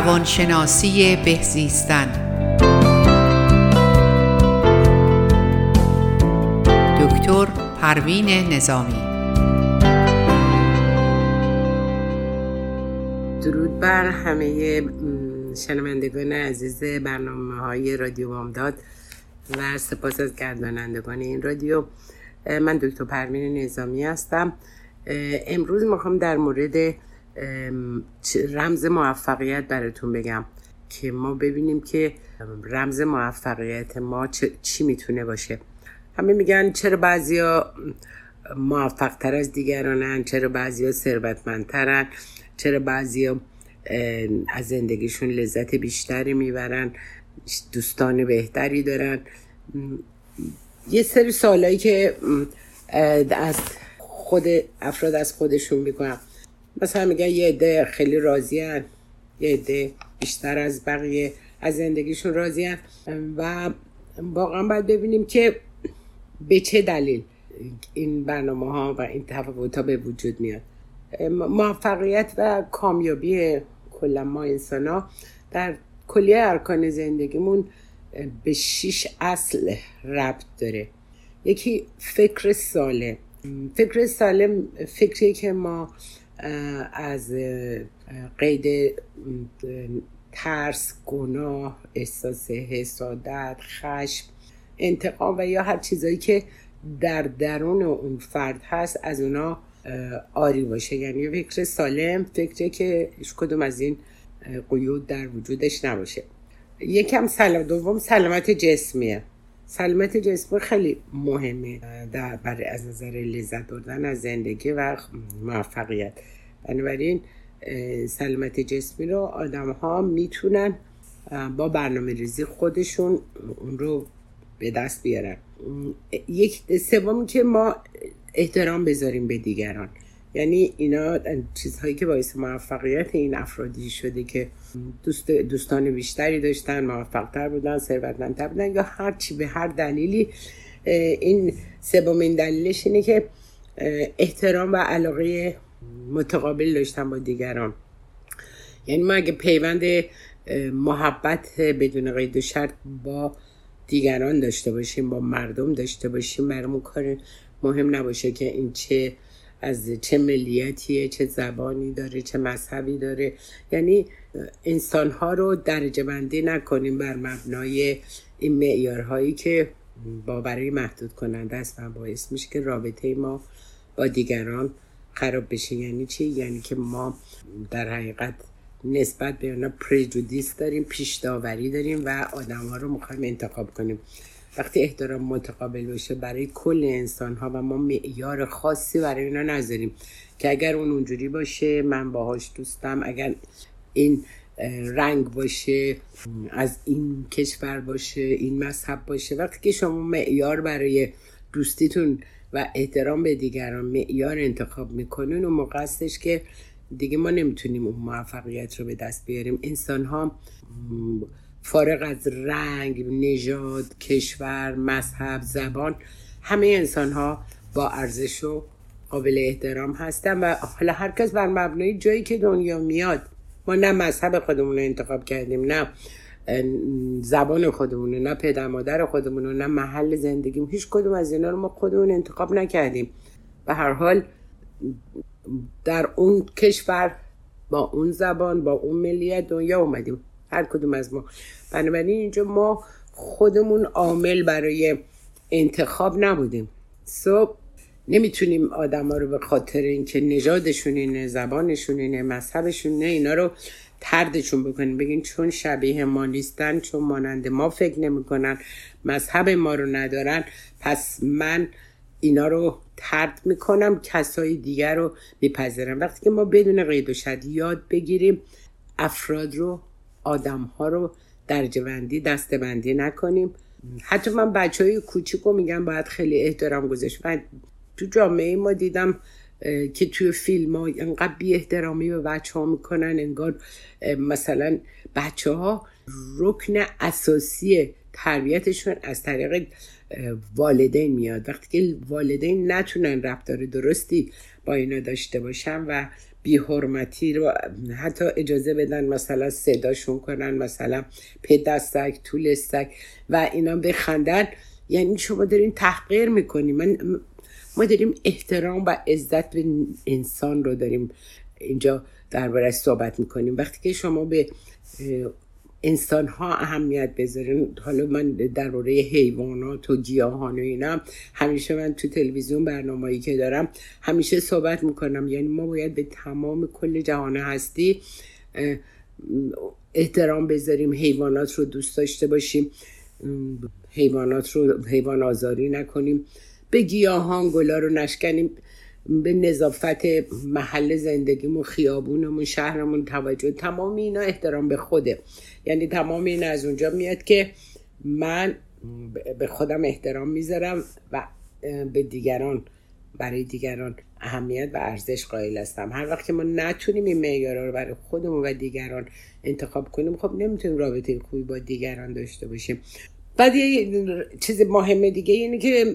روانشناسی بهزیستن دکتر پروین نظامی. درود بر همه شنوندگان عزیز برنامه های رادیو بامداد و سپاس از گردانندگان این رادیو. من دکتر پروین نظامی هستم. امروز می‌خوام در مورد رمز موفقیت براتون بگم که ما ببینیم که رمز موفقیت ما چی می‌تونه باشه. همه میگن چرا بعضیا موفق تر از دیگرانن چرا بعضیا ثروتمندترن چرا بعضیا از زندگیشون لذت بیشتری می‌برن دوستان بهتری دارن. یه سری سوالایی که از خود افراد از خودشون می‌کنن. مثلا میگن یه عده خیلی راضی هن. یه عده بیشتر از بقیه از زندگیشون راضی هن. و واقعا باید ببینیم که به چه دلیل این برنامه ها و این تفاوت ها به وجود میاد موفقیت و کامیابی کلا ما انسان ها در کلیه ارکان زندگیمون به شیش اصل ربط داره یکی فکر سالم فکر سالم فکری که ما از قید ترس گناه احساس حسادت خشم انتقام و یا هر چیزایی که در درون اون فرد هست از اونا آری باشه. یعنی فکر سالم فکری که کدوم از این قیود در وجودش نباشه. یکم سلام دوم سلامت جسمیه. سلامت جسمی خیلی مهمه در برای از نظر لذت بردن از زندگی و موفقیت. بنابراین سلامت جسمی رو آدم ها می‌تونن با برنامه ریزی خودشون اون رو به دست بیارن. یک سوم که ما احترام بذاریم به دیگران. یعنی اینا چیزهایی که باعث موفقیت این افرادی شده که دوست دوستان بیشتری داشتن موفقتر بودن ثروتمندتر بودن یا هر چی به هر دلیلی این سومین دلیلش اینه که احترام و علاقه متقابل داشتن با دیگران. یعنی ما اگه پیوند محبت بدون قید و شرط با دیگران داشته باشیم با مردم داشته باشیم برامون کار مهم نباشه که این چه از چه ملیتیه چه زبانی داره چه مذهبی داره. یعنی انسان ها رو درجه بندی نکنیم بر مبنای این معیارهایی که باوری محدود کننده است و باعث میشه که رابطه ما با دیگران خراب بشه. یعنی چی؟ یعنی که ما در حقیقت نسبت به اونا پریجودیس داریم پیش داوری داریم و آدم ها رو می‌خوایم انتخاب کنیم. وقتی احترام متقابل باشه برای کل انسان ها و ما معیار خاصی برای اینا نذاریم که اگر اون اونجوری باشه من باهاش دوستم اگر این رنگ باشه از این کشور باشه این مذهب باشه وقتی که شما معیار برای دوستیتون و احترام به دیگران معیار انتخاب می‌کنین و موقع که دیگه ما نمی‌تونیم اون موفقیت رو به دست بیاریم. انسان ها فارغ از رنگ نژاد کشور مذهب زبان همه انسان ها با ارزش و قابل احترام هستن و حالا هر کس بر مبنای جایی که دنیا میاد ما نه مذهب خودمون رو انتخاب کردیم نه زبان خودمون نه پدر مادر خودمون نه محل زندگیم هیچ کدوم از اینا رو ما خودمون انتخاب نکردیم. به هر حال در اون کشور با اون زبان با اون ملیت دنیا اومدیم. هر کدوم از ما. بنابراین اینجا ما خودمون عامل برای انتخاب نبودیم. صبح نمی‌تونیم آدم ها رو به خاطر اینکه نژادشون اینه زبانشون اینه مذهبشون نه اینا رو تردشون بکنیم. بگین چون شبیه ما نیستن چون مانند ما فکر نمی‌کنن مذهب ما رو ندارن پس من اینا رو ترد می‌کنم کسای دیگر رو میپذیرم. وقتی که ما بدون قید و شد یاد بگیریم افراد رو آدم ها رو درجه بندی دسته بندی نکنیم. حتی من بچه های کوچیک رو میگم باید خیلی احترام گذاشت. و تو جامعه ما دیدم که توی فیلم ها انقدر بی احترامی به بچه ها می‌کنن انگار مثلا بچه ها رکن اساسی تربیتشون از طریق والدین میاد. وقتی که والدین نتونن رفتار درستی با اینا داشته باشن و بی حرمتی رو حتی اجازه بدن مثلا صداشون کنن مثلا پدستک طولستک و اینا بخندن. یعنی شما دارین تحقیر می‌کنی. من ما داریم احترام و عزت به انسان رو داریم اینجا درباره صحبت می‌کنیم. وقتی که شما به انسان ها اهمیت بذارین حالا من درباره حیوانات و گیاهان و اینا همیشه من تو تلویزیون برنامه‌ای که دارم همیشه صحبت می‌کنم. یعنی ما باید به تمام کل جهان هستی احترام بذاریم حیوانات رو دوست داشته باشیم. حیوانات رو حیوان آزاری نکنیم. به گیاهان گلا رو نشکنیم. به نظافت محل زندگیمون خیابونمون شهرمون توجه تمام اینا احترام به خوده. یعنی تمام این از اونجا میاد که من به خودم احترام می‌ذارم و به دیگران برای دیگران اهمیت و ارزش قائل هستم. هر وقت که ما نتونیم این معیارها رو برای خودمون و دیگران انتخاب کنیم خب نمی‌تونیم رابطه خوبی با دیگران داشته باشیم. بعد یه چیز مهم دیگه اینه که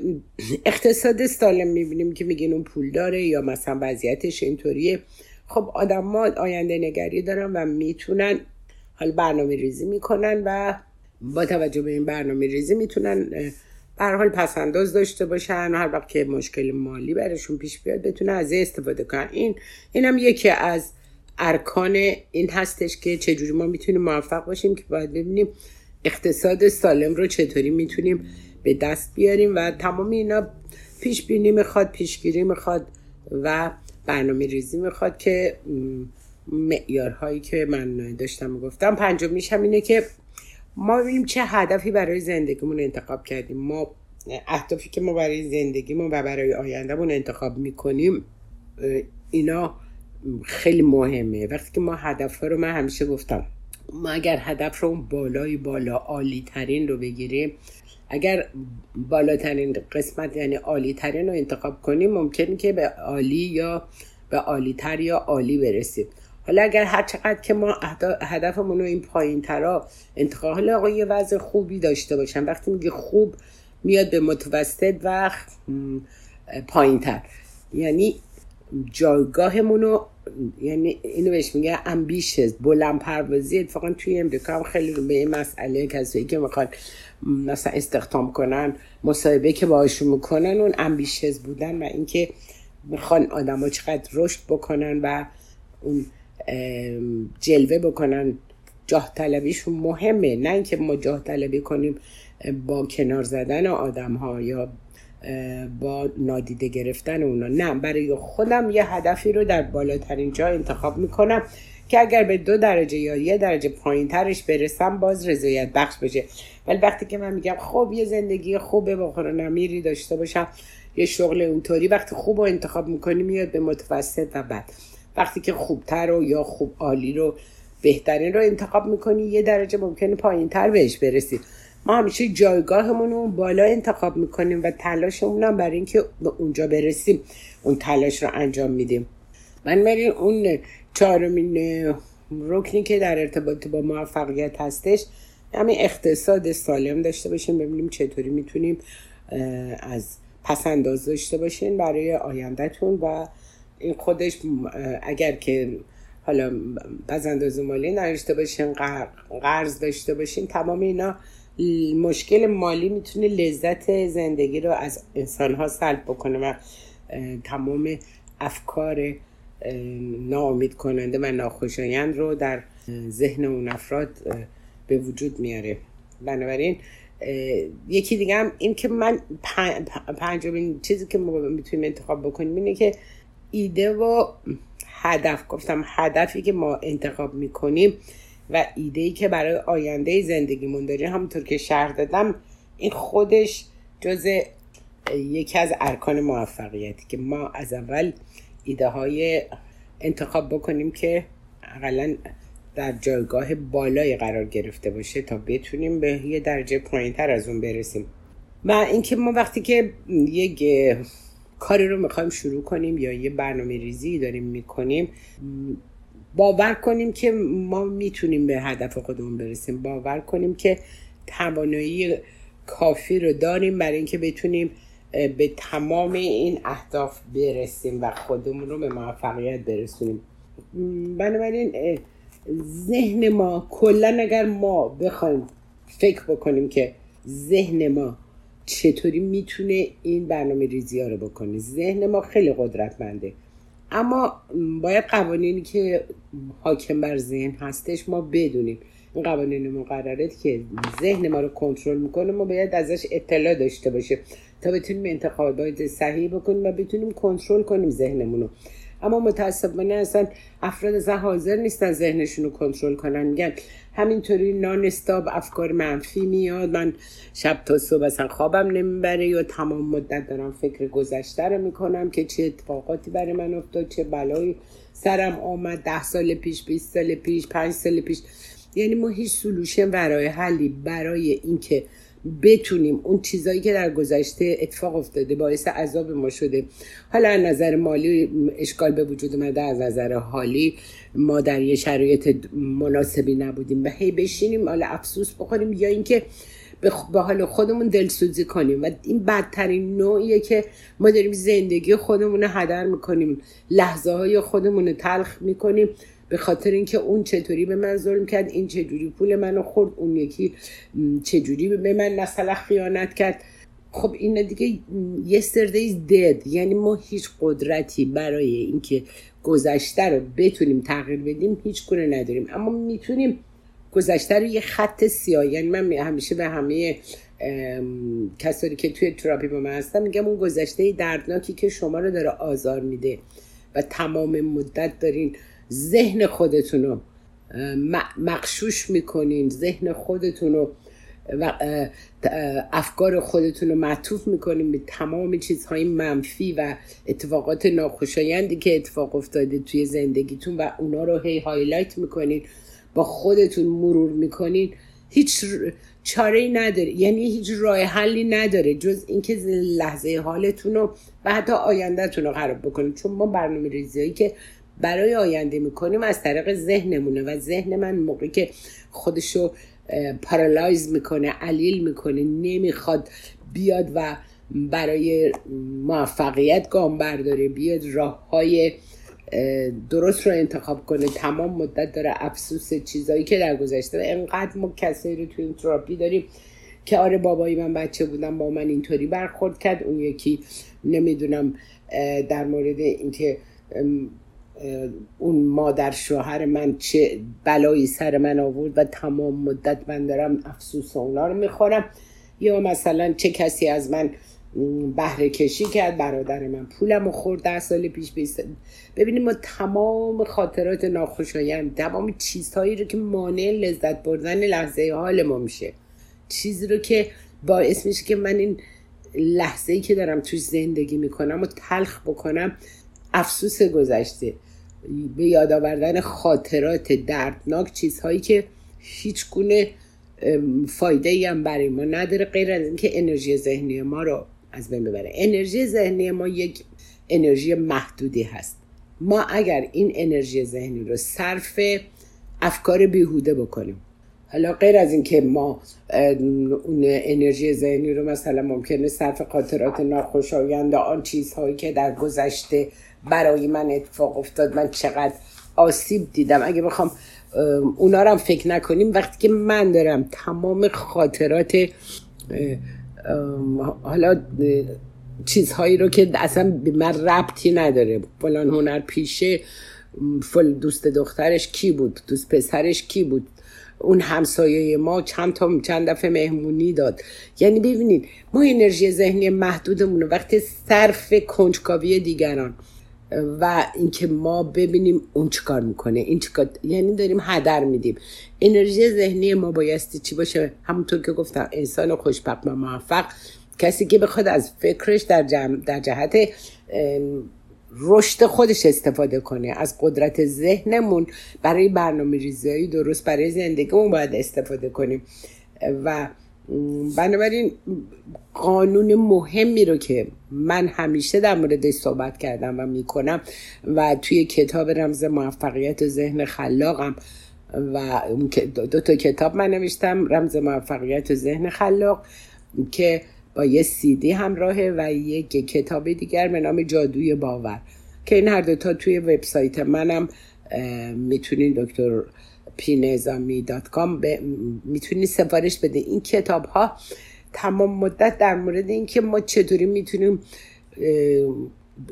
اقتصاد سالم می‌بینیم که میگین اون پول داره یا مثلا وضعیتش اینطوریه. خب آدم ها آینده نگری دارن و می‌تونن حال برنامه ریزی می‌کنن و با توجه به این برنامه ریزی می‌تونن بر حال پسنداز داشته باشن. هر وقت که مشکل مالی برشون پیش بیاد بتونن از استفاده کنن. این اینم یکی از ارکان این هستش که چجوری ما می‌تونیم موفق باشیم که باید ببینیم اقتصاد سالم رو چطوری می‌تونیم به دست بیاریم و تمام اینا پیش بینی می‌خواد پیشگیری می‌خواد و برنامه ریزی می‌خواد که معیارهایی که من داشتم گفتم. پنجمیش هم اینه که ما ببینیم چه هدفی برای زندگیمون انتخاب کردیم. ما اهدافی که ما برای زندگیمون و برای آیندهمون انتخاب می‌کنیم اینا خیلی مهمه. وقتی که ما هدف رو من همیشه گفتم ما اگر هدف رو بالای بالا عالی ترین رو بگیریم اگر بالاترین قسمت یعنی عالی ترین رو انتخاب کنیم ممکنه که به عالی یا به عالی تر یا عالی برسیم. حالا اگر هر چقدر که ما هدفمون رو این پایین ترا انتخاب حالا آقا یه وضع خوبی داشته باشن. وقتی میگه خوب میاد به متوسط و پایین تر یعنی جایگاهمون رو یعنی اینو بهش میگه امبیشز بلند پروازی. اتفاقا توی امریکا هم خیلی به این مسئله کسایی که می‌خوان مثلا استخدام کنن مصاحبه که باهاشون می‌کنن اون امبیشز بودن و اینکه می‌خوان آدما چقدر رشد بکنن و اون جلوه بکنن جاه طلبیشون مهمه. نه اینکه ما جاه طلبی کنیم با کنار زدن آدم ها یا با نادیده گرفتن اونا. نه برای خودم یه هدفی رو در بالاترین جا انتخاب می‌کنم که اگر به دو درجه یا یه درجه پایین ترش برسم باز رضایت بخش بشه. ولی وقتی که من میگم خب یه زندگی خوبه با نمیری داشته باشم یه شغل اونطوری وقتی خوب رو انتخاب می‌کنی میاد به متوسط و بعد وقتی که خوبتر رو یا خوب عالی رو بهترین رو انتخاب می‌کنی یه درجه ممکنه پایین تر بهش برسی. ما همیشه جایگاهمون رو بالا انتخاب می‌کنیم و تلاشمون هم برای اینکه به اونجا برسیم اون تلاش رو انجام میدیم. من برای اون چهارمین رکنی که در ارتباط با موفقیت هستش همین اقتصاد سالم داشته باشیم ببینیم چطوری می‌تونیم از پسنداز داشته باشین برای آیندهتون و این خودش اگر که حالا پسنداز مالی نداشته باشین قرض داشته باشین تمام اینا مشکل مالی می‌تونه لذت زندگی رو از انسان ها سلب بکنه و تمام افکار ناامید کننده و ناخوشایند رو در ذهن اون افراد به وجود میاره. بنابراین یکی دیگه هم این که من پنجمین چیزی که ما می‌تونیم انتخاب بکنیم اینه که ایده و هدف. گفتم هدفی که ما انتخاب می‌کنیم و ایده ای که برای آینده زندگیمون داریم همونطور که شهر دادم این خودش جز یکی از ارکان موفقیتی که ما از اول ایده های انتخاب بکنیم که اقلا در جایگاه بالای قرار گرفته باشه تا بتونیم به یه درجه پایین تر از اون برسیم. و اینکه ما وقتی که یک کاری رو می‌خوایم شروع کنیم یا یه برنامه ریزی داریم می‌کنیم باور کنیم که ما می‌تونیم به هدف خودمون برسیم. باور کنیم که توانایی کافی رو داریم برای اینکه بتونیم به تمام این اهداف برسیم و خودمون رو به موفقیت برسونیم. بنابراین ذهن ما کلا اگر ما بخوایم فکر بکنیم که ذهن ما چطوری می‌تونه این برنامه ریزی ها رو بکنه. ذهن ما خیلی قدرتمنده. اما باید قوانینی که حاکم بر ذهن هستش ما بدونیم. این قوانین مقررات که ذهن ما رو کنترل می‌کنه ما باید ازش اطلاع داشته باشیم تا بتونیم انتخابات صحیح بکنیم و بتونیم کنترل کنیم ذهنمون رو. اما متاسفانه اصلا افراد اصلا حاضر نیستن ذهنشون رو کنترل کنن. میگن همینطوری نان استاب افکار منفی میاد. من شب تا صبح اصلا خوابم نمی‌بره یا تمام مدت دارم فکر گذشته رو می‌کنم که چه اتفاقاتی برای من افتاد چه بلایی سرم آمد. ده سال پیش 20 سال پیش پنج سال پیش. یعنی ما هیچ سلوشن برای حلی برای اینکه بتونیم اون چیزایی که در گذشته اتفاق افتاده باعث عذاب ما شده. حالا از نظر مالی اشکال به وجود اومده از نظر حالی ما در یه شرایط مناسبی نبودیم و هی بشینیم حالا افسوس بخوریم یا اینکه به حال خودمون دلسوزی کنیم. و این بدترین نوعیه که ما داریم زندگی خودمون رو هدر می‌کنیم لحظه های خودمون رو تلخ می‌کنیم. به خاطر اینکه اون چطوری به من ظلم کرد این چجوری پول منو خورد اون یکی چجوری به من مثلا خیانت کرد. خب این دیگه yesterday's dead یعنی ما هیچ قدرتی برای اینکه گذشته رو بتونیم تغییر بدیم هیچ گونه نداریم. اما می‌تونیم گذشته رو یه خط سیاه یعنی من همیشه به همه کسانی که توی تراپی با من هستن میگم اون گذشته دردناکی که شما رو داره آزار میده و تمام مدت دارین ذهن خودتون رو مقشوش می‌کنین ذهن خودتون رو و افکار خودتون رو معطوف می‌کنین به تمام چیزهای منفی و اتفاقات ناخوشایندی که اتفاق افتاده توی زندگیتون و اونا رو هی highlight می‌کنین با خودتون مرور می‌کنین. هیچ چاره ای نداره یعنی هیچ راه حلی نداره جز اینکه لحظه حالتون رو و حتی آیندهتون رو خراب بکنید چون ما برنامه ریزیایی که برای آینده می‌کنیم از طریق ذهنمونه و ذهن من موقعی که خودشو پارالایز می‌کنه علیل می‌کنه نمی‌خواد بیاد و برای موفقیت گام برداره بیاد راه های درست رو انتخاب کنه. تمام مدت داره افسوس چیزایی که در گذشته انقدر ما کسایی رو تو این تراپی داریم که آره بابایی من بچه بودم با من اینطوری برخورد کرد. اون یکی نمی‌دونم در مورد اینکه اون مادر شوهر من چه بلایی سر من آورد و تمام مدت من دارم افسوس اونا رو می‌خورم. یا مثلا چه کسی از من بهره کشی کرد برادر من پولم خورد ده سال پیش بیست ببینیم ما تمام خاطرات ناخوشایند تمام چیزهایی رو که مانع لذت بردن لحظه حال ما میشه. چیزی رو که باعث میشه که من این لحظه ای که دارم توش زندگی می‌کنم و تلخ بکنم افسوس گذشته. به یاد آوردن خاطرات دردناک چیزهایی که هیچ گونه فایده ای هم برای ما نداره غیر از اینکه انرژی ذهنی ما رو از بین ببره. انرژی ذهنی ما یک انرژی محدودی هست. ما اگر این انرژی ذهنی رو صرف افکار بیهوده بکنیم حالا غیر از اینکه ما اون انرژی ذهنی رو مثلا ممکنه صرف خاطرات ناخوشایند آن چیزهایی که در گذشته برای من اتفاق افتاد. من چقدر آسیب دیدم. اگه بخوام اونا رو هم فکر نکنیم وقتی که من دارم تمام خاطرات حالا چیزهایی رو که اصلا به من ربطی نداره. فلان هنر پیشه فل دوست دخترش کی بود؟ دوست پسرش کی بود؟ اون همسایه ما چند تا چند دفعه مهمونی داد. یعنی ببینید ما انرژی ذهنی محدودمون وقتی صرف کنجکاوی دیگران. و اینکه ما ببینیم اون چیکار می‌کنه. این چیکار یعنی داریم هدر میدیم. انرژی ذهنی ما بایستی چی باشه؟ همونطور که گفتم انسان خوشبخت و موفق. کسی که بخواد از فکرش در, در جهت رشد خودش استفاده کنه. از قدرت ذهنمون برای برنامه ریزایی درست برای زندگیمون باید استفاده کنیم. و بنابراین قانون مهمی رو که من همیشه در موردش صحبت کردم و می‌کنم و توی کتاب رمز موفقیت و ذهن خلاقم و دو تا کتاب من نوشتم رمز موفقیت و ذهن خلاق که با یه سیدی همراهه و یک کتاب دیگر به نام جادوی باور که این هر دوتا توی وبسایت منم می‌تونین دکتر کام می‌تونین سفارش بده. این کتاب ها تمام مدت در مورد اینکه ما چطوری می‌تونیم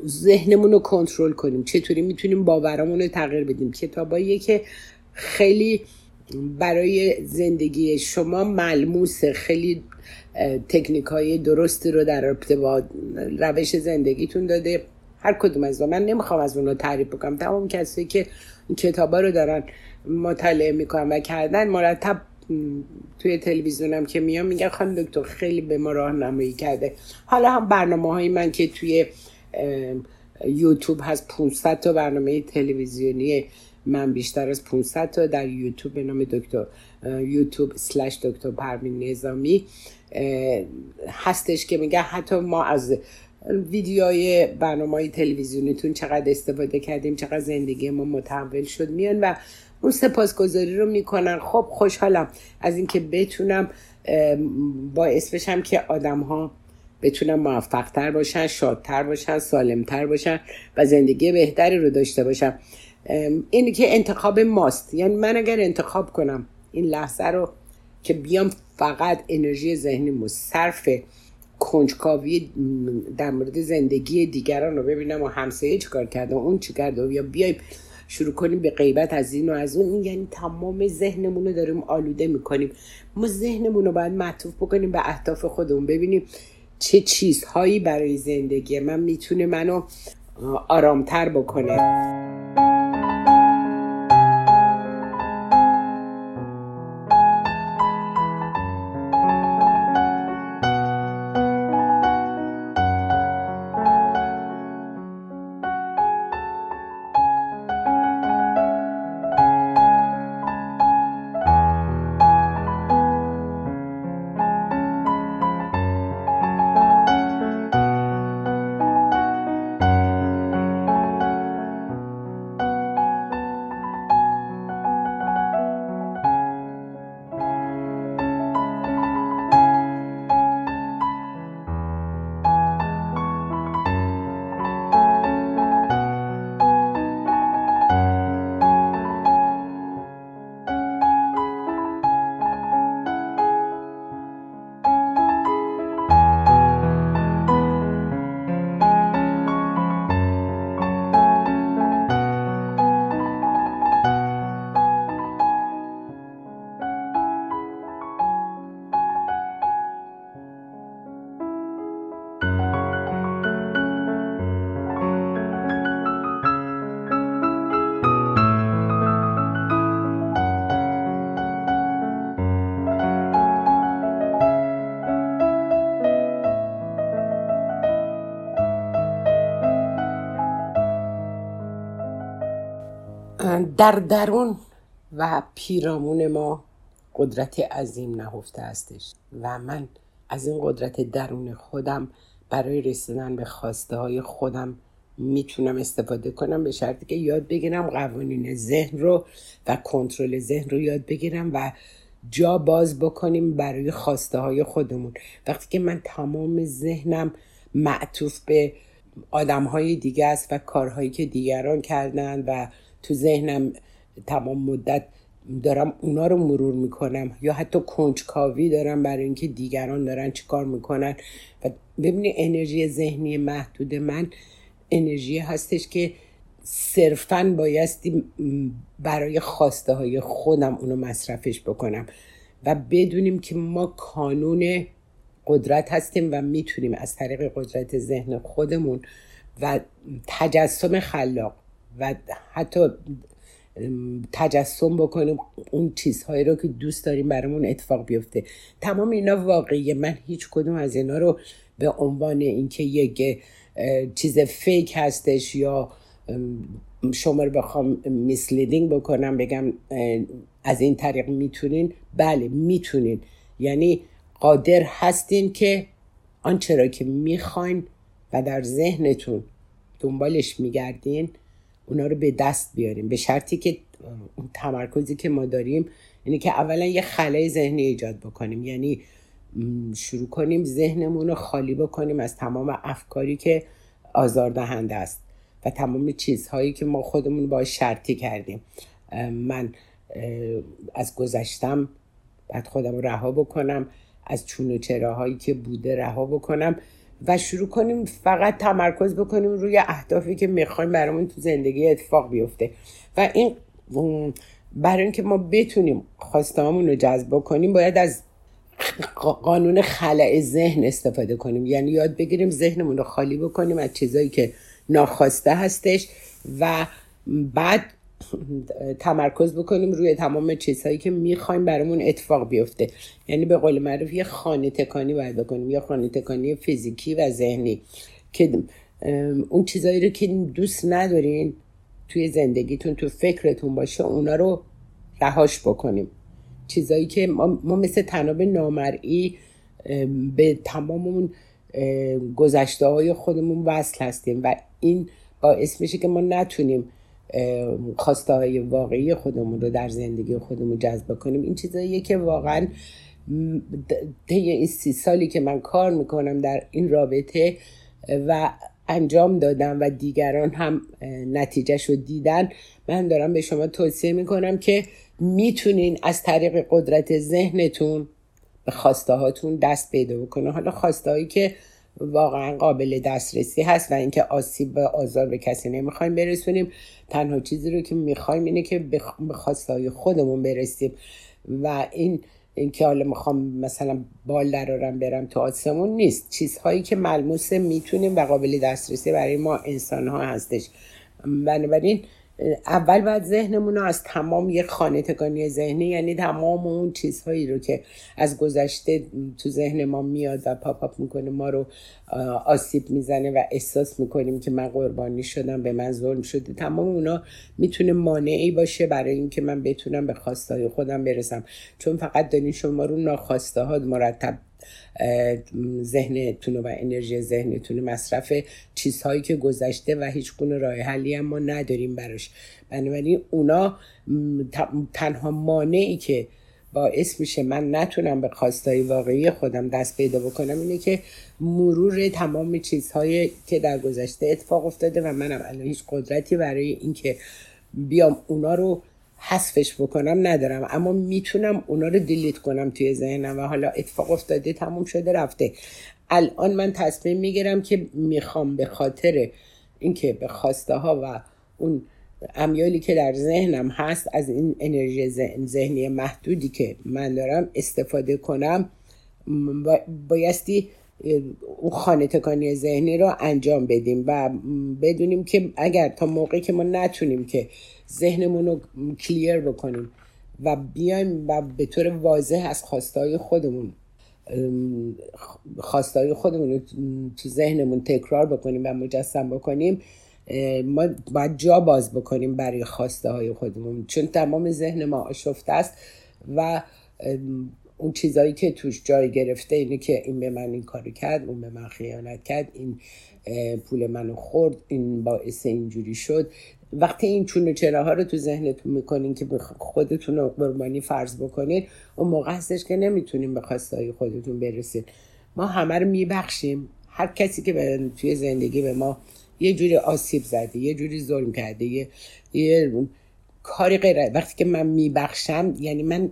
ذهنمون رو کنترل کنیم چطوری می‌تونیم باورمون رو تغییر بدیم. کتابایی که خیلی برای زندگی شما ملموسه خیلی تکنیک های درستی رو در با روش زندگیتون داده. هر کدوم از من نمی‌خوام از اون رو تعریف بکنم. تمام کسی که این کتابا رو دارن مطالعه می‌کنن و کردن مرتب توی تلویزیونم که میام میگن خانم دکتر خیلی به ما راهنمایی کرده. حالا هم برنامه های من که توی یوتیوب هست 500 تا برنامه تلویزیونی من بیشتر از 500 تا در یوتیوب به نام دکتر یوتیوب سلش دکتر پرمین نظامی هستش که میگه حتی ما از ویدیوهای برنامه های تلویزیونیتون چقدر استفاده کردیم چقدر زندگی ما متحول شد. میان و اون سپاسگزاری رو می‌کنن. خب خوشحالم از اینکه بتونم باعث بشم که آدم ها بتونن موفقتر باشن شادتر باشن سالمتر باشن و زندگی بهتری رو داشته باشن. اینی که انتخاب ماست. یعنی من اگر انتخاب کنم این لحظه رو که بیام فقط انرژی ذهنی صرف کنجکاوی در مورد زندگی دیگران رو ببینم و همسایه چیکار کرده اون چی کرده یا بیایم شروع کنیم به غیبت از این و از اون. یعنی تمام ذهنمون رو داریم آلوده می‌کنیم. ما ذهنمون رو باید معطوف بکنیم به اهداف خودمون. ببینیم چه چیزهایی برای زندگی من می‌تونه منو آرامتر بکنه. در درون و پیرامون ما قدرت عظیم نهفته هستش و من از این قدرت درون خودم برای رسیدن به خواسته های خودم می‌تونم استفاده کنم به شرطی که یاد بگیرم قوانین ذهن رو و کنترل ذهن رو یاد بگیرم و جا باز بکنیم برای خواسته های خودمون. وقتی که من تمام ذهنم معطوف به آدم های دیگه است و کارهایی که دیگران کردن و تو ذهنم تمام مدت دارم اونا رو مرور می‌کنم یا حتی کنجکاوی دارم برای اینکه دیگران دارن چیکار می‌کنن. و ببینی انرژی ذهنی محدود من انرژی هستش که صرفا بایستی برای خواسته های خودم اونو مصرفش بکنم و بدونیم که ما کانون قدرت هستیم و می‌تونیم از طریق قدرت ذهن خودمون و تجسم خلاق و حتی تجسم بکنیم اون چیزهایی رو که دوست داریم برامون اتفاق بیفته. تمام اینا واقعیه. من هیچ کدوم از اینا رو به عنوان اینکه یک چیز فیک هستش یا شما رو بخوام میسلیدینگ بکنم بگم از این طریق می‌تونین؟ بله می‌تونین. یعنی قادر هستین که آنچه را که می‌خواین و در ذهنتون دنبالش میگردین اونا رو به دست بیاریم. به شرطی که اون تمرکزی که ما داریم یعنی که اولا یه خلای ذهنی ایجاد بکنیم. یعنی شروع کنیم ذهنمون رو خالی بکنیم از تمام افکاری که آزاردهنده است و تمام چیزهایی که ما خودمون باش شرطی کردیم. من از گذشتم بعد خودم رها بکنم از چون و چراهایی که بوده رها بکنم. و شروع کنیم فقط تمرکز بکنیم روی اهدافی که می‌خوایم برامون تو زندگی اتفاق بیفته. و این برای اینکه ما بتونیم خواستهامون رو جذب کنیم باید از قانون خلع ذهن استفاده کنیم. یعنی یاد بگیریم ذهنمون رو خالی بکنیم از چیزایی که ناخواسته هستش و بعد تمرکز بکنیم روی تمام چیزهایی که می‌خوایم برامون اتفاق بیفته. یعنی به قول معروف یه خانه تکانی باید بکنیم یا خانه تکانی فیزیکی و ذهنی. که اون چیزهایی رو که دوست ندارین توی زندگیتون تو فکرتون باشه اونا رو رهاش بکنیم. چیزایی که ما, ما مثل تناب نامرئی به تمام اون گذشته های خودمون وصل هستیم و این باعث میشه که ما نتونیم خواسته های واقعی خودمون رو در زندگی خودمون جذب کنیم. این چیزاییه که واقعا طی این سی سالی که من کار می‌کنم در این رابطه و انجام دادم و دیگران هم نتیجهش رو دیدن من دارم به شما توصیه می‌کنم که می‌تونین از طریق قدرت ذهنتون به خواسته هاتون دست پیدا بکنه. حالا خواسته هایی که واقعا قابل دسترسی هست و اینکه آسیب و آزار به کسی نمی‌خوایم برسونیم. تنها چیزی رو که می‌خوایم اینه که به خواستهای خودمون برسیم و این اینکه حالا می‌خوام مثلا بال درارم برم تو آسمون نیست. چیزهایی که ملموسه می‌تونیم و قابل دسترسی برای ما انسان ها هستش. بنابراین اول باید ذهنمون رو از تمام یه خانه تکانی ذهنی یعنی تمام اون چیزهایی رو که از گذشته تو ذهن ما میاد و پاپ می‌کنه ما رو آسیب می‌زنه و احساس می‌کنیم که من قربانی شدم به من ظلم شده. تمام اونا می‌تونه مانعی باشه برای اینکه من بتونم به خواستهای خودم برسم. چون فقط دارین شما رو ناخواسته ها مرتب ذهنتون و انرژی ذهنتون مصرف چیزهایی که گذشته و هیچ گونه راه حلی هم ما نداریم براش. بنابراین اونا تنها مانعی که باعث میشه من نتونم به خواستای واقعی خودم دست پیدا بکنم اینه که مرور تمام چیزهایی که در گذشته اتفاق افتاده و منم الان هیچ قدرتی برای اینکه بیام اونا رو حذفش بکنم ندارم. اما می‌تونم اونا رو دیلیت کنم توی ذهنم و حالا اتفاق افتاده تموم شده رفته. الان من تصمیم می‌گیرم که می‌خوام به خاطر اینکه به خواسته ها و اون امیالی که در ذهنم هست از این انرژی ذهنی محدودی که من دارم استفاده کنم بایستی اون خانه تکانی ذهنی رو انجام بدیم و بدونیم که اگر تا موقعی که ما نتونیم که ذهنمون رو کلیر بکنیم و بیایم و به طور واضح از خواستای خودمون خواستای خودمون رو تو ذهنمون تکرار بکنیم و مجسم بکنیم ما باید جا باز بکنیم برای خواسته های خودمون. چون تمام ذهن ما آشفته است و اون چیزایی که توش جای گرفته اینه که این به من این کارو کرد اون به من خیانت کرد این پول منو خورد این باعث اینجوری شد. وقتی این چون چراها رو تو ذهنتون می‌کنین که خودتون رو قربانی فرض بکنین اون موقع هستش که نمی‌تونیم به خواستهای خودتون برسید ما همه رو میبخشیم. هر کسی که توی زندگی به ما یه جوری آسیب زده یه جوری ظلم کرده یه, یه کاری غیر وقتی که من میبخشم یعنی من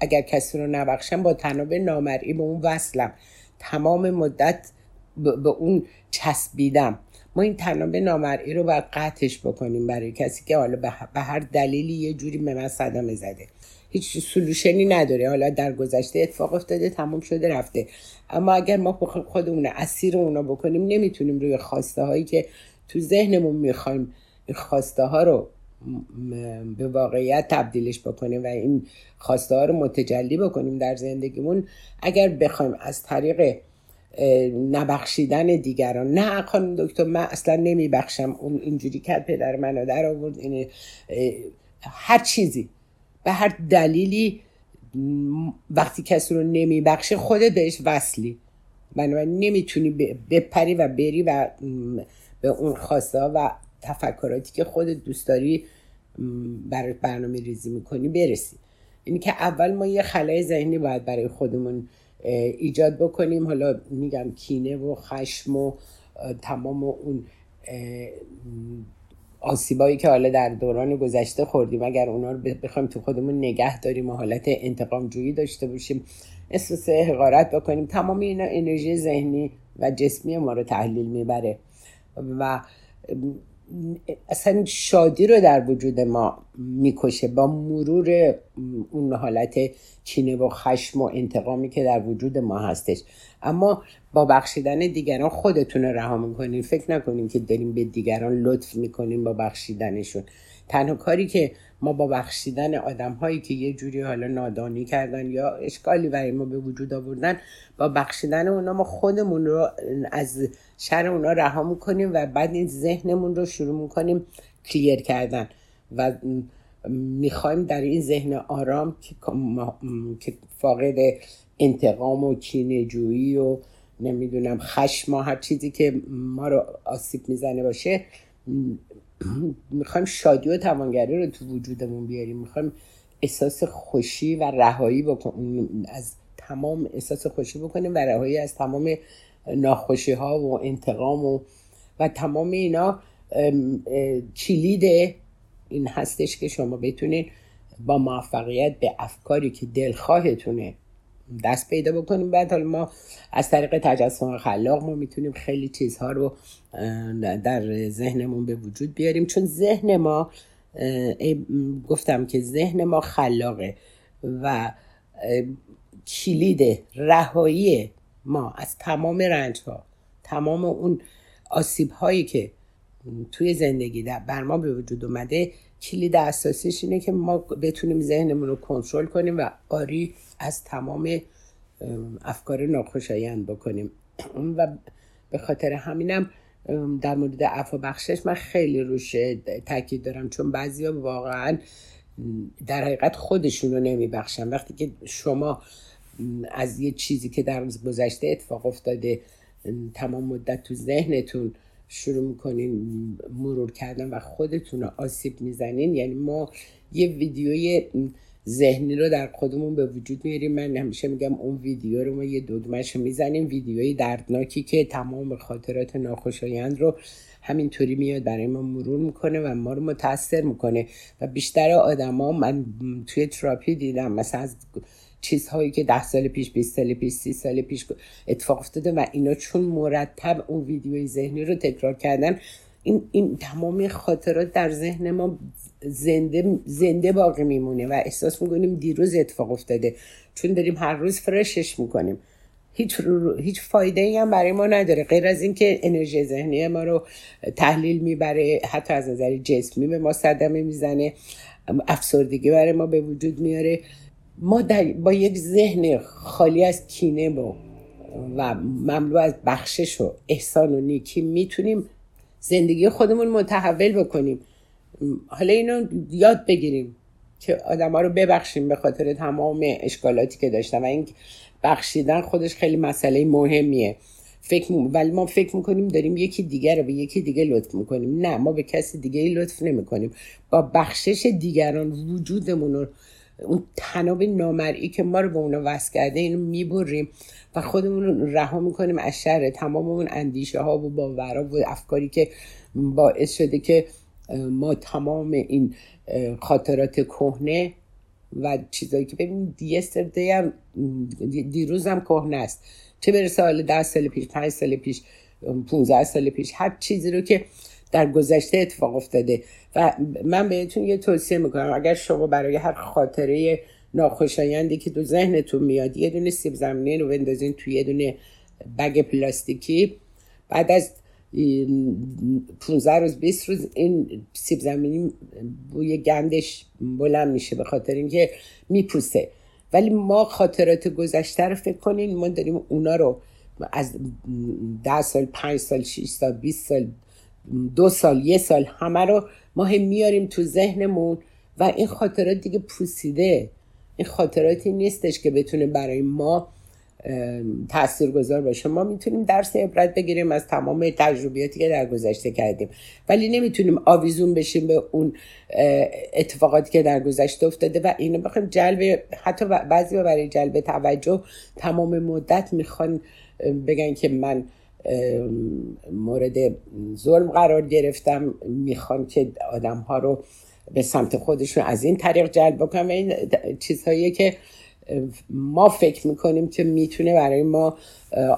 اگر کسی رو نبخشم با تناب نامرئی به اون وصلم. تمام مدت به اون چسبیدم. ما این تناب نامرئی رو باید قطعش بکنیم برای کسی که حالا به هر دلیلی یه جوری به من صدمه زده. هیچ سلوشنی نداره. حالا در گذشته اتفاق افتاده تمام شده رفته. اما اگر ما خودمون اسیر اونا بکنیم نمی‌تونیم روی خواسته هایی که تو ذهنمون می‌خوایم خواسته ها رو به واقعیت تبدیلش بکنیم و این خواسته ها رو متجلی بکنیم در زندگیمون اگر بخوایم از طریق نبخشیدن دیگران. نه خانم دکتر من اصلا نمیبخشم. اون اینجوری کرد پدر منو در آورد این هر چیزی. به هر دلیلی وقتی کسی رو نمیبخشه خودت بهش وصلی. بنابراین نمی‌تونی بپری و بری و به اون خواسته و تفکراتی که خودت دوست داری برای برنامه ریزی می‌کنی برسی. اینی که اول ما یه خلای ذهنی باید برای خودمون ایجاد بکنیم. حالا میگم کینه و خشم و تمام اون آسیبایی که حالا در دوران گذشته خوردیم. اگر اونا رو بخوایم تو خودمون نگه داریم و حالت انتقام جویی داشته باشیم احساس حقارت بکنیم. تمام اینا انرژی ذهنی و جسمی ما رو تحلیل می‌بره. و اصلا شادی رو در وجود ما می‌کشه با مرور اون حالت کینه و خشم و انتقامی که در وجود ما هستش. اما با بخشیدن دیگران خودتون رو رها می‌کنین. فکر نکنین که داریم به دیگران لطف می‌کنیم با بخشیدنشون. تنها کاری که ما با بخشیدن آدم هایی که یه جوری حالا نادانی کردن یا اشکالی برای ما به وجود آوردن با بخشیدن اونا ما خودمون رو از شر اونا رها می‌کنیم و بعد این ذهنمون رو شروع می‌کنیم کلیر کردن و می‌خوایم در این ذهن آرام که فاقد انتقام و جویی و نمی‌دونم خشم هر چیزی که ما رو آسیب می‌زنه باشه می‌خوایم شادی و توانگری رو تو وجودمون بیاریم. می‌خوایم احساس خوشی و رهایی بکنیم از تمام احساس خوشی بکنیم و رهایی از تمام ناخوشی ها و انتقام و و تمام اینا کلید این هستش که شما بتونین با موفقیت به افکاری که دلخواهتونه دست پیدا بکنیم. بعد حالا ما از طریق تجسم خلاق ما می‌تونیم خیلی چیزها رو در ذهنمون به وجود بیاریم. چون ذهن ما گفتم که ذهن ما خلاقه و کلید رهایی ما از تمام رنج ها تمام اون آسیب هایی که توی زندگی بر ما به وجود اومده کلید اساسیش اینه که ما بتونیم ذهنمون رو کنترل کنیم و آری از تمام افکار ناخوشایند بکنیم. و به خاطر همینم در مورد عفو بخشش من خیلی روش تاکید دارم چون بعضیا واقعا در حقیقت خودشون رو نمیبخشن. وقتی که شما از یه چیزی که در گذشته اتفاق افتاده تمام مدت تو ذهنتون شروع می‌کنین مرور کردن و خودتون رو آسیب می‌زنین. یعنی ما یه ویدیوی ذهنی رو در خودمون به وجود میاریم. من همیشه میگم اون ویدیو رو ما یه دودمش می‌زنیم. ویدیوی دردناکی که تمام خاطرات ناخوشایند رو همینطوری میاد برای ما مرور می‌کنه و ما رو متاثر می‌کنه. و بیشتر آدما من توی تراپی دیدم مثلا از چیزهایی که ده سال پیش 20 سال پیش 30 سال پیش اتفاق افتاده و اینا چون مرتب اون ویدیوی ذهنی رو تکرار کردن این, این تمام خاطرات در ذهن ما زنده, زنده باقی میمونه و احساس می‌کنیم دیروز اتفاق افتاده. چون داریم هر روز فرشش می‌کنیم. هیچ, هیچ فایده ای هم برای ما نداره. غیر از اینکه انرژی ذهنی ما رو تحلیل می‌بره حتی از نظر جسمی به ما صدمه می‌زنه افسردگی برای ما به وجود میاره. ما با یک ذهن خالی از کینه و و مملو از بخشش و احسان و نیکی می‌تونیم زندگی خودمون متحول بکنیم. حالا اینو یاد بگیریم که آدم ها رو ببخشیم به خاطر تمام اشکالاتی که داشتن و این بخشیدن خودش خیلی مسئله مهمیه. فکر ولی ما فکر می‌کنیم داریم یکی دیگر رو به یکی دیگه لطف می‌کنیم. نه ما به کسی دیگه لطف نمی‌کنیم. با بخشش دیگران وجودمون رو اون تناب نامرئی که ما رو به اونا وصل کرده اینو می‌بریم و خودمون رو رها می‌کنیم از شر تمام اون اندیشه ها و باورها و افکاری که باعث شده که ما تمام این خاطرات کهنه و چیزایی که ببینید دیستردی هم دیروز هم کهنه است. چه برسه سال ده سال پیش پنج سال پیش 15 سال پیش هر چیزی رو که در گذشته اتفاق افتاده. و من بهتون یه توصیه می‌کنم اگر شما برای هر خاطره ناخوشایندی که تو ذهنتون میاد یه دونه سیب زمینی رو بندازین توی یه دونه بگ پلاستیکی بعد از 15 روز 20 روز این سیب زمینی بوی گندش بلند میشه به خاطر اینکه میپوسه. ولی ما خاطرات گذشته رو فکر کنین ما داریم اونا رو از 10 سال 5 سال 6 سال 20 سال دو سال یه سال همه رو ما هم میاریم تو ذهنمون و این خاطرات دیگه پوسیده. این خاطراتی نیستش که بتونه برای ما گذار باشه. ما می‌تونیم درس عبرت بگیریم از تمام تجربیاتی که در گذشته کردیم. ولی نمی‌تونیم آویزون بشیم به اون اتفاقاتی که در گذشته افتاده و اینو بخوایم جلب حتی بعضی برای جلب توجه تمام مدت می‌خوان بگن که من مورد ظلم قرار گرفتم. می‌خوام که آدم ها رو به سمت خودشون از این طریق جلب بکنم. این چیزهایی که ما فکر می‌کنیم که می‌تونه برای ما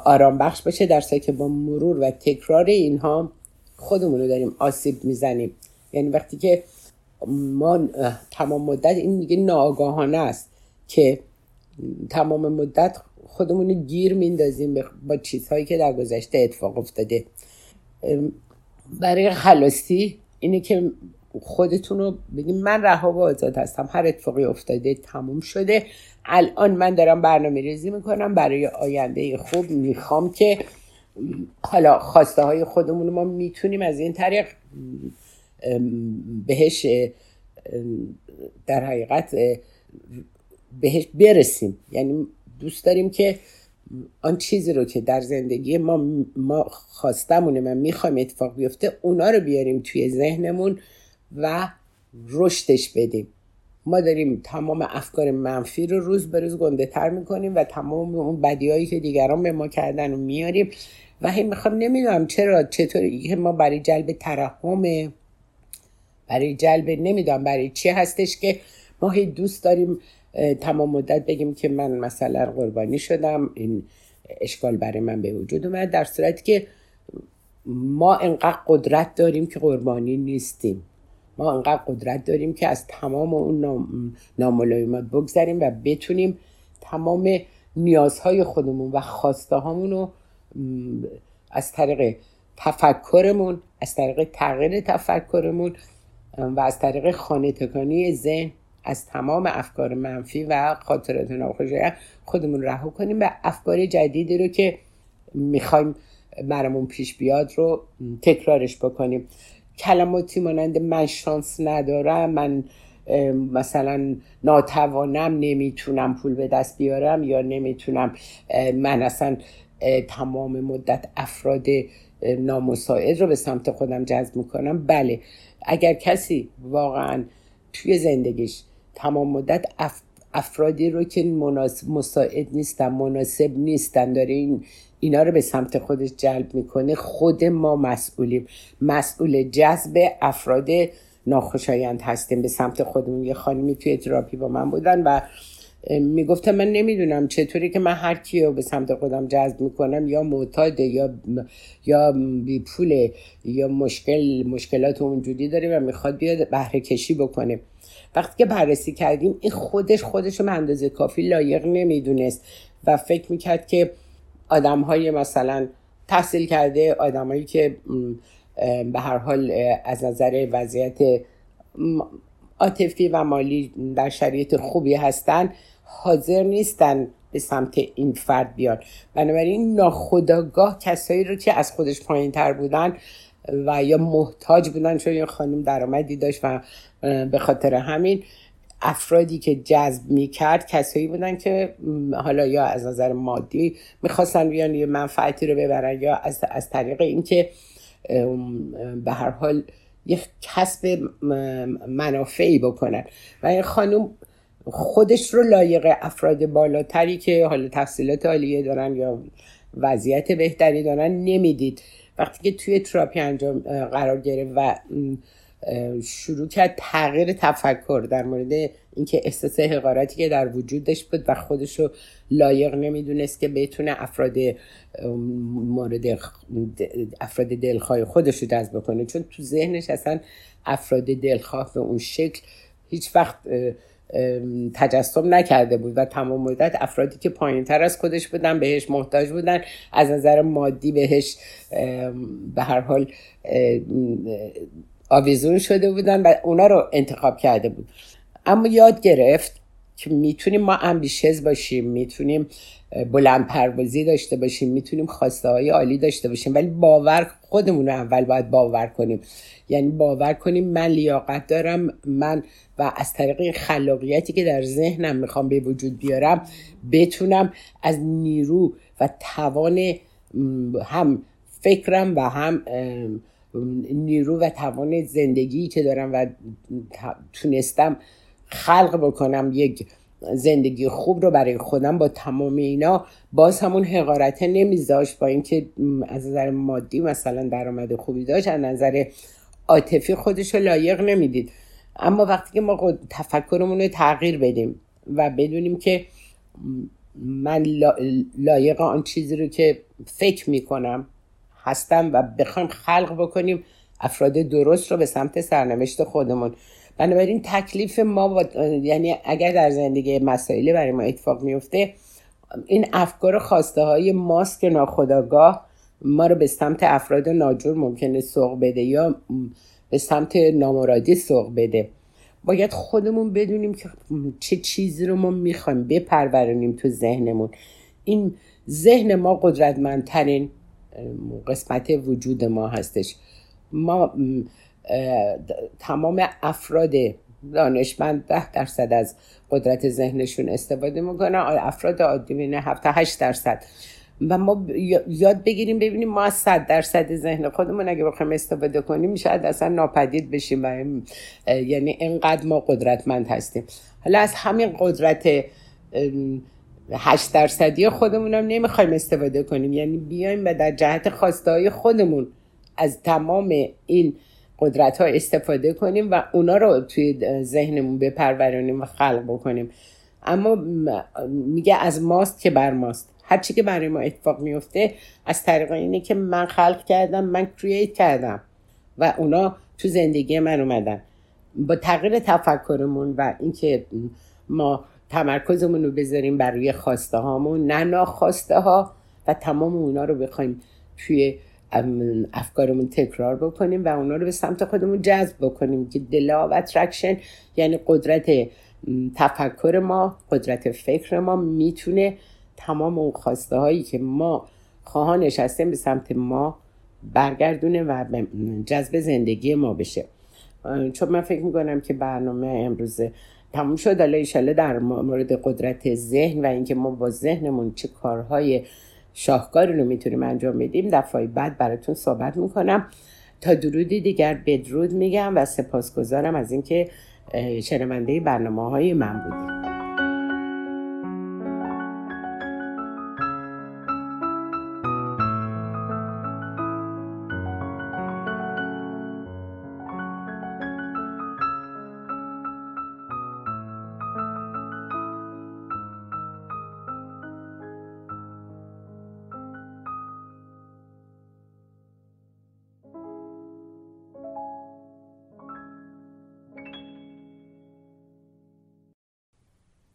آرام بخش باشه در که با مرور و تکرار اینها خودمون رو داریم آسیب می‌زنیم. یعنی وقتی که ما تمام مدت این میگه ناآگاهانه است که تمام مدت خودمون رو گیر میندازیم با چیزهایی که در گذشته اتفاق افتاده. برای خلاصی اینه که خودتون رو بگیم من رها و آزاد هستم. هر اتفاقی افتاده تموم شده. الان من دارم برنامه ریزی می‌کنم. برای آینده خوب می‌خوام که حالا خواسته های خودمون ما می‌تونیم از این طریق بهش در حقیقت بهش برسیم. یعنی دوست داریم که آن چیزی رو که در زندگی ما ما خواستمونه من می‌خوایم اتفاق بیفته اونا رو بیاریم توی ذهنمون و رشدش بدیم. ما داریم تمام افکار منفی رو روز به روز گنده تر می‌کنیم و تمام اون بدیهایی که دیگران به ما کردن رو میاریم و هی می‌خوام نمی‌دونم چرا چطوری که ما برای جلب ترحم برای جلب نمی‌دونم برای چی هستش که ما هی دوست داریم تمام مدت بگیم که من مثلا قربانی شدم این اشکال برای من به وجود اومد در صورتی که ما انقدر قدرت داریم که قربانی نیستیم. ما انقدر قدرت داریم که از تمام اون ناملایمات بگذریم و بتونیم تمام نیازهای خودمون و خواسته رو از طریق تفکرمون از طریق تغییر تفکرمون و از طریق خانه تکانی ذهن از تمام افکار منفی و خاطرات ناخوشایند خودمون رها کنیم و افکار جدیدی رو که می‌خوایم برامون پیش بیاد رو تکرارش بکنیم. کلماتی مانند من شانس ندارم من مثلا ناتوانم نمی‌تونم پول به دست بیارم یا نمی‌تونم من اصلا تمام مدت افراد نامساعد رو به سمت خودم جذب می‌کنم. بله اگر کسی واقعا توی زندگیش تمام مدت افرادی رو که مناسب مساعد نیستن مناسب نیستن داره این اینا رو به سمت خودش جلب می‌کنه. خود ما مسئولیم. مسئول جذب افراد ناخوشایند هستیم. به سمت خودمون. یه خانمی توی تراپی با من بودن و می‌گفتم من نمی‌دونم چطوری که من هر کی رو به سمت خودم جذب می‌کنم. یا معتاده یا یا بی پوله یا مشکل مشکلات اونجوری داره و می‌خواد بیاد بهره کشی بکنه. وقتی که بررسی کردیم این خودش خودش رو اندازه کافی لایق نمی‌دونست و فکر می‌کرد که آدم های مثلا تحصیل کرده آدمایی که به هر حال از نظر وضعیت عاطفی و مالی در شرایط خوبی هستن حاضر نیستن به سمت این فرد بیان. بنابراین ناخداگاه کسایی رو که از خودش پایین تر بودن و یا محتاج بودن چون یه خانم درآمدی داشت و به خاطر همین افرادی که جذب می‌کرد کسایی بودن که حالا یا از نظر مادی می‌خواستن بیان یه منفعتی رو ببرن یا از, از طریق اینکه به هر حال یه کسب منافعی بکنن. و این خانم خودش رو لایق افراد بالاتری که حالا تحصیلات عالیه دارن یا وضعیت بهتری دارن نمی‌دید. وقتی که توی تراپی انجام قرار گرفت و شروع کرد تغییر تفکر در مورد اینکه احساس حقارتی که در وجودش بود و خودش رو لایق نمی‌دونست که بتونه افراد مورد افراد دلخواه خودش رو جذب کنه چون تو ذهنش اصلا افراد دلخواه به اون شکل هیچ وقت تجسم نکرده بود و تمام مدت افرادی که پایین تر از خودش بودن بهش محتاج بودن از نظر مادی بهش به هر حال آویزون شده بودن و اونا رو انتخاب کرده بود. اما یاد گرفت که می‌تونیم ما امبیشز باشیم می‌تونیم بلند پروازی داشته باشیم می‌تونیم خواسته های عالی داشته باشیم. ولی باور خودمون رو اول باید باور کنیم. یعنی باور کنیم من لیاقت دارم من و از طریق خلاقیتی که در ذهنم می‌خوام به وجود بیارم بتونم از نیرو و توان هم فکرم و هم نیرو و توان زندگی که دارم و تونستم خلق بکنم یک زندگی خوب رو برای خودم با تمام اینا باز همون حقارته نمیذاشت با اینکه از نظر مادی مثلا درآمد خوبی داشت از نظر عاطفی خودش رو لایق نمی‌دید. اما وقتی که ما تفکرمون رو تغییر بدیم و بدونیم که من لایق آن چیزی رو که فکر می‌کنم هستم و بخوایم خلق بکنیم افراد درست رو به سمت سرنوشت خودمون بنابراین تکلیف ما با... یعنی اگر در زندگی مسائلی برای ما اتفاق میفته این افکار خواسته های ماست ناخداگاه ما رو به سمت افراد ناجور ممکنه سوق بده یا به سمت نامرادی سوق بده. باید خودمون بدونیم که چه چیزی رو ما می‌خوایم بپرورونیم تو ذهنمون. این ذهن ما قدرتمندترین قسمت وجود ما هستش. ما تمام افراد دانشمند ده درصد از قدرت ذهنشون استفاده می‌کنن. افراد عادی بینه 7 8 درصد. و ما یاد بگیریم ببینیم ما از صد درصد ذهن خودمون اگه بخوایم استفاده کنیم شاید اصلا ناپدید بشیم و یعنی اینقدر ما قدرتمند هستیم. حالا از همین قدرت هشت درصدی خودمون هم نمی‌خوایم استفاده کنیم. یعنی بیایم و در جهت خواسته خودمون از تمام این قدرت ها استفاده کنیم و اونا رو توی ذهنمون بپرورونیم و خلق بکنیم. اما میگه از ماست که بر ماست. هرچی که برای ما اتفاق میفته از طریق اینه که من خلق کردم من create کردم و اونا تو زندگی من اومدن. با تغییر تفکرمون و اینکه ما تمرکزمون رو بذاریم بر روی خواسته هامون نه ناخواسته ها و تمام اونا رو بخوایم توی افکارمون تکرار بکنیم و اونا رو به سمت خودمون جذب بکنیم که the law of attraction یعنی قدرت تفکر ما قدرت فکر ما می‌تونه تمام اون خواسته هایی که ما خواهانش هستیم به سمت ما برگردونه و جذب زندگی ما بشه. چون من فکر می‌کنم که برنامه امروز تموم شد حالا ایشاله در مورد قدرت ذهن و اینکه ما با ذهنمون چه کارهای شاهکاری رو می‌تونیم انجام بدیم. دفعه بعد براتون صحبت می‌کنم. تا درودی دیگر بدرود میگم و سپاسگزارم از اینکه شنونده برنامه های من بودیم